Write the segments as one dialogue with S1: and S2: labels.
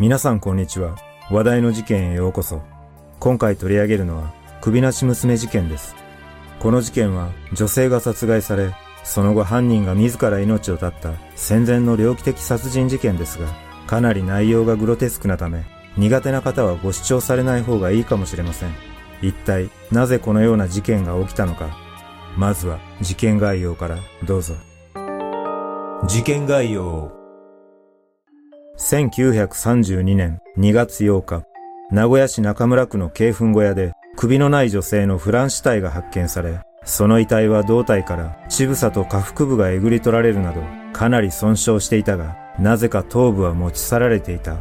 S1: 皆さんこんにちは。話題の事件へようこそ。今回取り上げるのは、首なし娘事件です。この事件は、女性が殺害され、その後犯人が自ら命を絶った戦前の猟奇的殺人事件ですが、かなり内容がグロテスクなため、苦手な方はご視聴されない方がいいかもしれません。一体、なぜこのような事件が起きたのか。まずは、事件概要からどうぞ。事件概要1932年2月8日、名古屋市中村区の京墳小屋で首のない女性のフラン死体が発見され、その遺体は胴体から乳房と下腹部がえぐり取られるなどかなり損傷していたが、なぜか頭部は持ち去られていた。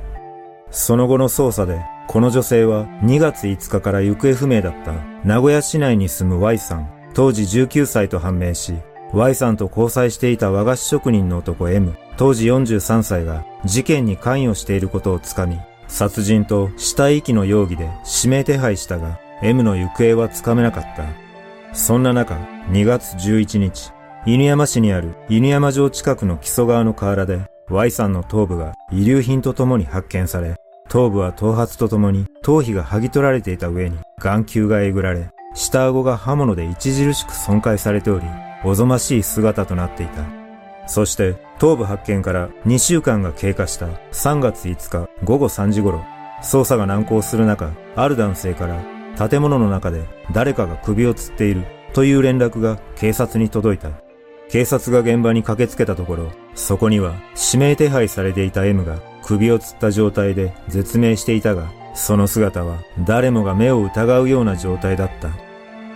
S1: その後の捜査で、この女性は2月5日から行方不明だった名古屋市内に住む Y さん、当時19歳と判明し、Y さんと交際していた和菓子職人の男 M、当時43歳が事件に関与していることをつかみ、殺人と死体遺棄の容疑で指名手配したが、M の行方はつかめなかった。そんな中、2月11日、犬山市にある犬山城近くの木曽川の河原で、Y さんの頭部が遺留品とともに発見され、頭部は頭髪とともに頭皮が剥ぎ取られていた上に眼球がえぐられ、下顎が刃物で著しく損壊されており、おぞましい姿となっていた。そして、頭部発見から2週間が経過した3月5日午後3時頃、捜査が難航する中、ある男性から建物の中で誰かが首を吊っているという連絡が警察に届いた。警察が現場に駆けつけたところ、そこには指名手配されていた M が首を吊った状態で絶命していたが、その姿は誰もが目を疑うような状態だった。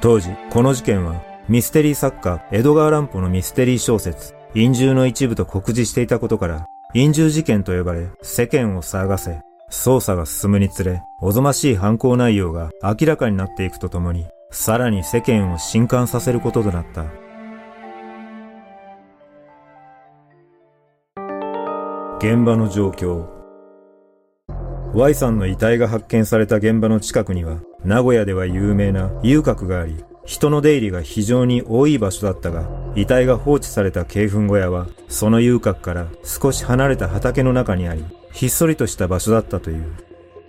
S1: 当時、この事件はミステリー作家、エドガー・ランポのミステリー小説、陰獣の一部と告示していたことから、陰獣事件と呼ばれ、世間を騒がせ、捜査が進むにつれ、おぞましい犯行内容が明らかになっていくとともに、さらに世間を震撼させることとなった。現場の状況 Y さんの遺体が発見された現場の近くには、名古屋では有名な遊郭があり、人の出入りが非常に多い場所だったが、遺体が放置された京墳小屋は、その遊郭から少し離れた畑の中にあり、ひっそりとした場所だったという。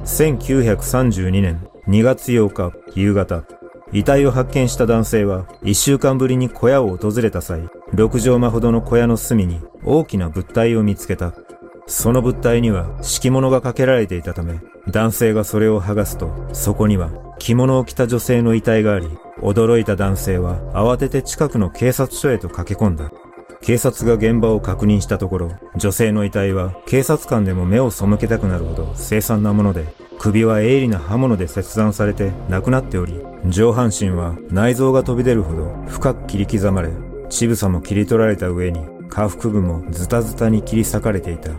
S1: 1932年2月8日夕方、遺体を発見した男性は、一週間ぶりに小屋を訪れた際、六畳間ほどの小屋の隅に大きな物体を見つけた。その物体には敷物がかけられていたため、男性がそれを剥がすと、そこには着物を着た女性の遺体があり、驚いた男性は慌てて近くの警察署へと駆け込んだ。警察が現場を確認したところ、女性の遺体は警察官でも目を背けたくなるほど凄惨なもので、首は鋭利な刃物で切断されて亡くなっており、上半身は内臓が飛び出るほど深く切り刻まれ、乳房も切り取られた上に下腹部もズタズタに切り裂かれていた。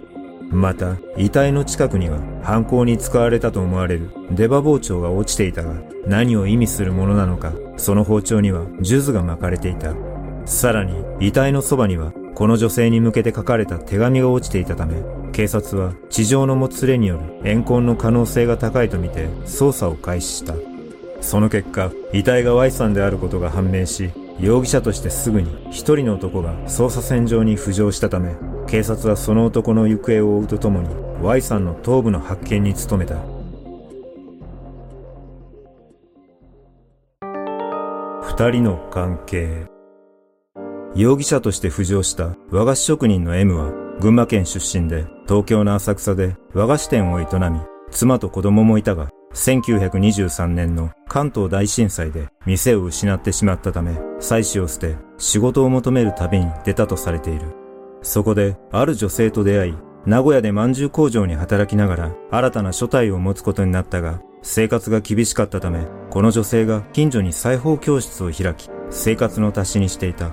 S1: また、遺体の近くには犯行に使われたと思われる出刃包丁が落ちていたが、何を意味するものなのか、その包丁には数珠が巻かれていた。さらに、遺体のそばには、この女性に向けて書かれた手紙が落ちていたため、警察は地上のもつれによる怨恨の可能性が高いとみて捜査を開始した。その結果、遺体が Y さんであることが判明し、容疑者としてすぐに一人の男が捜査線上に浮上したため、警察はその男の行方を追うとともに Y さんの頭部の発見に努めた。二人の関係。容疑者として浮上した和菓子職人の M は群馬県出身で東京の浅草で和菓子店を営み、妻と子供もいたが、1923年の関東大震災で店を失ってしまったため、妻子を捨て仕事を求める旅に出たとされている。そこで、ある女性と出会い、名古屋で饅頭工場に働きながら新たな所帯を持つことになったが、生活が厳しかったため、この女性が近所に裁縫教室を開き、生活の足しにしていた。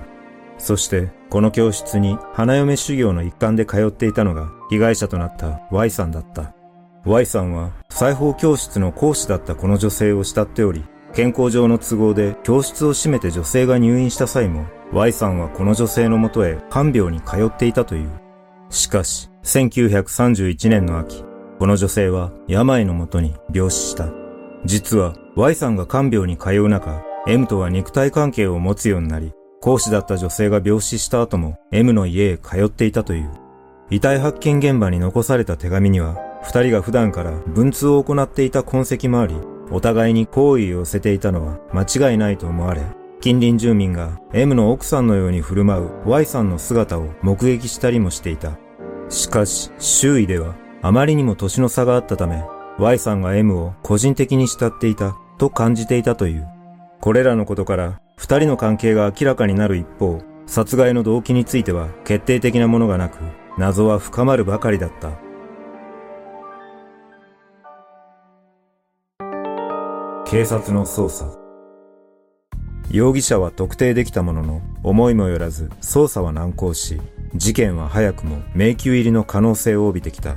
S1: そして、この教室に花嫁修行の一環で通っていたのが被害者となった Y さんだった。Y さんは裁縫教室の講師だったこの女性を慕っており、健康上の都合で教室を閉めて女性が入院した際も Y さんはこの女性のもとへ看病に通っていたという。しかし、1931年の秋、この女性は病のもとに病死した。実は Y さんが看病に通う中、M とは肉体関係を持つようになり、講師だった女性が病死した後も M の家へ通っていたという。遺体発見現場に残された手紙には、二人が普段から文通を行っていた痕跡もあり、お互いに好意を寄せていたのは間違いないと思われ、近隣住民が M の奥さんのように振る舞う Y さんの姿を目撃したりもしていた。しかし、周囲ではあまりにも年の差があったため、Y さんが M を個人的に慕っていたと感じていたという。これらのことから二人の関係が明らかになる一方、殺害の動機については決定的なものがなく、謎は深まるばかりだった。警察の捜査。容疑者は特定できたものの、思いもよらず捜査は難航し、事件は早くも迷宮入りの可能性を帯びてきた。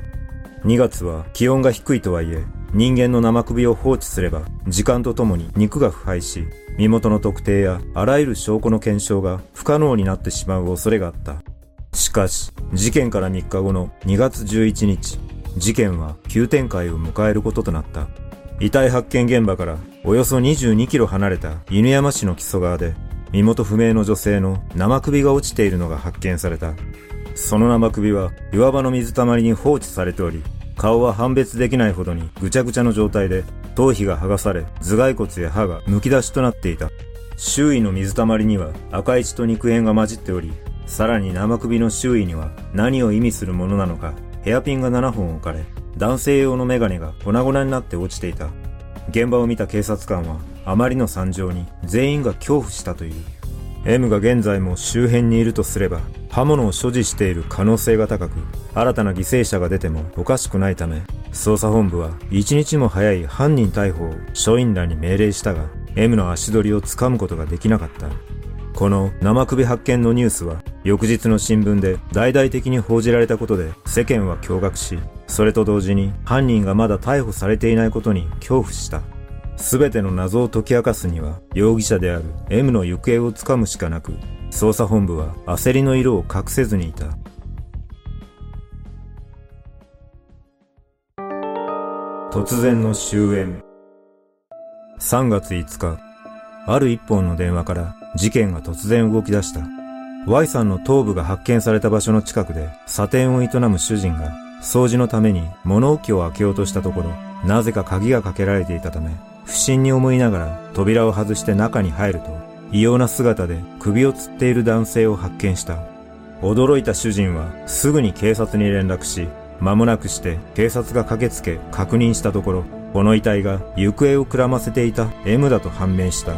S1: 2月は気温が低いとはいえ、人間の生首を放置すれば、時間とともに肉が腐敗し、身元の特定やあらゆる証拠の検証が不可能になってしまう恐れがあった。しかし、事件から3日後の2月11日、事件は急展開を迎えることとなった。遺体発見現場からおよそ22キロ離れた犬山市の木曽川で、身元不明の女性の生首が落ちているのが発見された。その生首は岩場の水たまりに放置されており、顔は判別できないほどにぐちゃぐちゃの状態で、頭皮が剥がされ、頭蓋骨や歯が剥き出しとなっていた。周囲の水たまりには赤い血と肉片が混じっており、さらに生首の周囲には何を意味するものなのか、ヘアピンが7本置かれ、男性用のメガネが粉々になって落ちていた。現場を見た警察官は、あまりの惨状に全員が恐怖したという。M が現在も周辺にいるとすれば、刃物を所持している可能性が高く、新たな犠牲者が出てもおかしくないため、捜査本部は一日も早い犯人逮捕を署員らに命令したが、M の足取りをつかむことができなかった。この生首発見のニュースは、翌日の新聞で大々的に報じられたことで世間は驚愕し、それと同時に犯人がまだ逮捕されていないことに恐怖した。すべての謎を解き明かすには、容疑者である M の行方をつかむしかなく、捜査本部は焦りの色を隠せずにいた。突然の終焉。3月5日、ある一本の電話から事件が突然動き出した。Y さんの頭部が発見された場所の近くで査店を営む主人が掃除のために物置を開けようとしたところ、なぜか鍵がかけられていたため、不審に思いながら扉を外して中に入ると、異様な姿で首を吊っている男性を発見した。驚いた主人はすぐに警察に連絡し、間もなくして警察が駆けつけ確認したところ、この遺体が行方をくらませていた M だと判明した。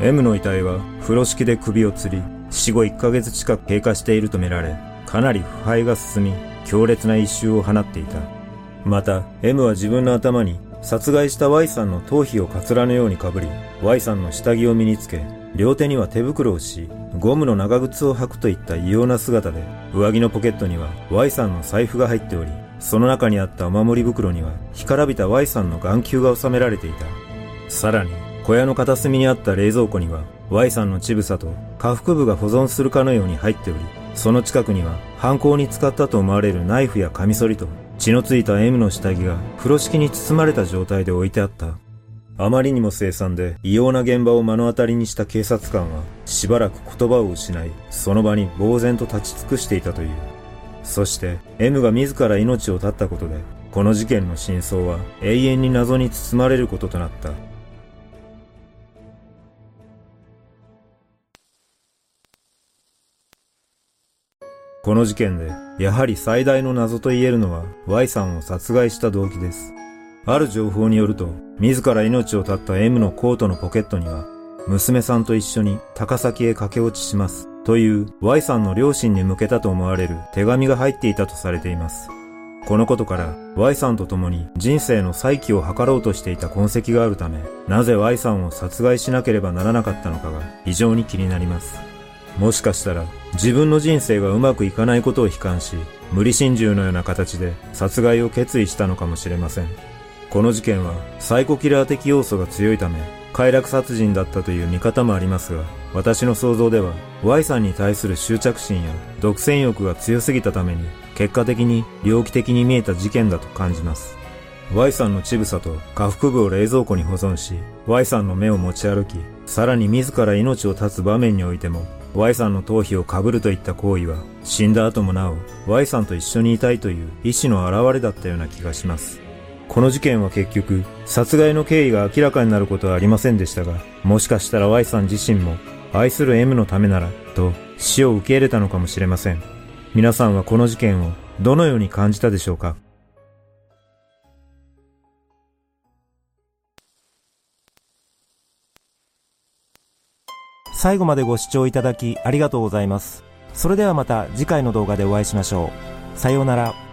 S1: M の遺体は風呂敷で首を吊り、死後1ヶ月近く経過しているとみられ、かなり腐敗が進み、強烈な一臭を放っていた。また、M は自分の頭に殺害した Y さんの頭皮をカツラのようにかぶり、Y さんの下着を身につけ、両手には手袋をし、ゴムの長靴を履くといった異様な姿で、上着のポケットには Y さんの財布が入っており、その中にあったお守り袋には、干からびた Y さんの眼球が収められていた。さらに、小屋の片隅にあった冷蔵庫には、Y さんの乳房と下腹部が保存するかのように入っており、その近くには犯行に使ったと思われるナイフやカミソリと血のついた M の下着が風呂敷に包まれた状態で置いてあった。あまりにも凄惨で異様な現場を目の当たりにした警察官はしばらく言葉を失い、その場に呆然と立ち尽くしていたという。そして M が自ら命を絶ったことで、この事件の真相は永遠に謎に包まれることとなった。この事件で、やはり最大の謎と言えるのは Y さんを殺害した動機です。ある情報によると、自ら命を絶った M のコートのポケットには、娘さんと一緒に高崎へ駆け落ちします。という Y さんの両親に向けたと思われる手紙が入っていたとされています。このことから Y さんと共に人生の再起を図ろうとしていた痕跡があるため、なぜ Y さんを殺害しなければならなかったのかが非常に気になります。もしかしたら自分の人生がうまくいかないことを悲観し、無理心中のような形で殺害を決意したのかもしれません。この事件はサイコキラー的要素が強いため、快楽殺人だったという見方もありますが、私の想像では Y さんに対する執着心や独占欲が強すぎたために、結果的に猟奇的に見えた事件だと感じます。Y さんの乳房と下腹部を冷蔵庫に保存し、Y さんの目を持ち歩き、さらに自ら命を絶つ場面においても、Y さんの頭皮をかぶるといった行為は、死んだ後もなお、Y さんと一緒にいたいという意志の表れだったような気がします。この事件は結局、殺害の経緯が明らかになることはありませんでしたが、もしかしたら Y さん自身も、愛する M のためなら、と死を受け入れたのかもしれません。皆さんはこの事件をどのように感じたでしょうか？
S2: 最後までご視聴いただきありがとうございます。それではまた次回の動画でお会いしましょう。さようなら。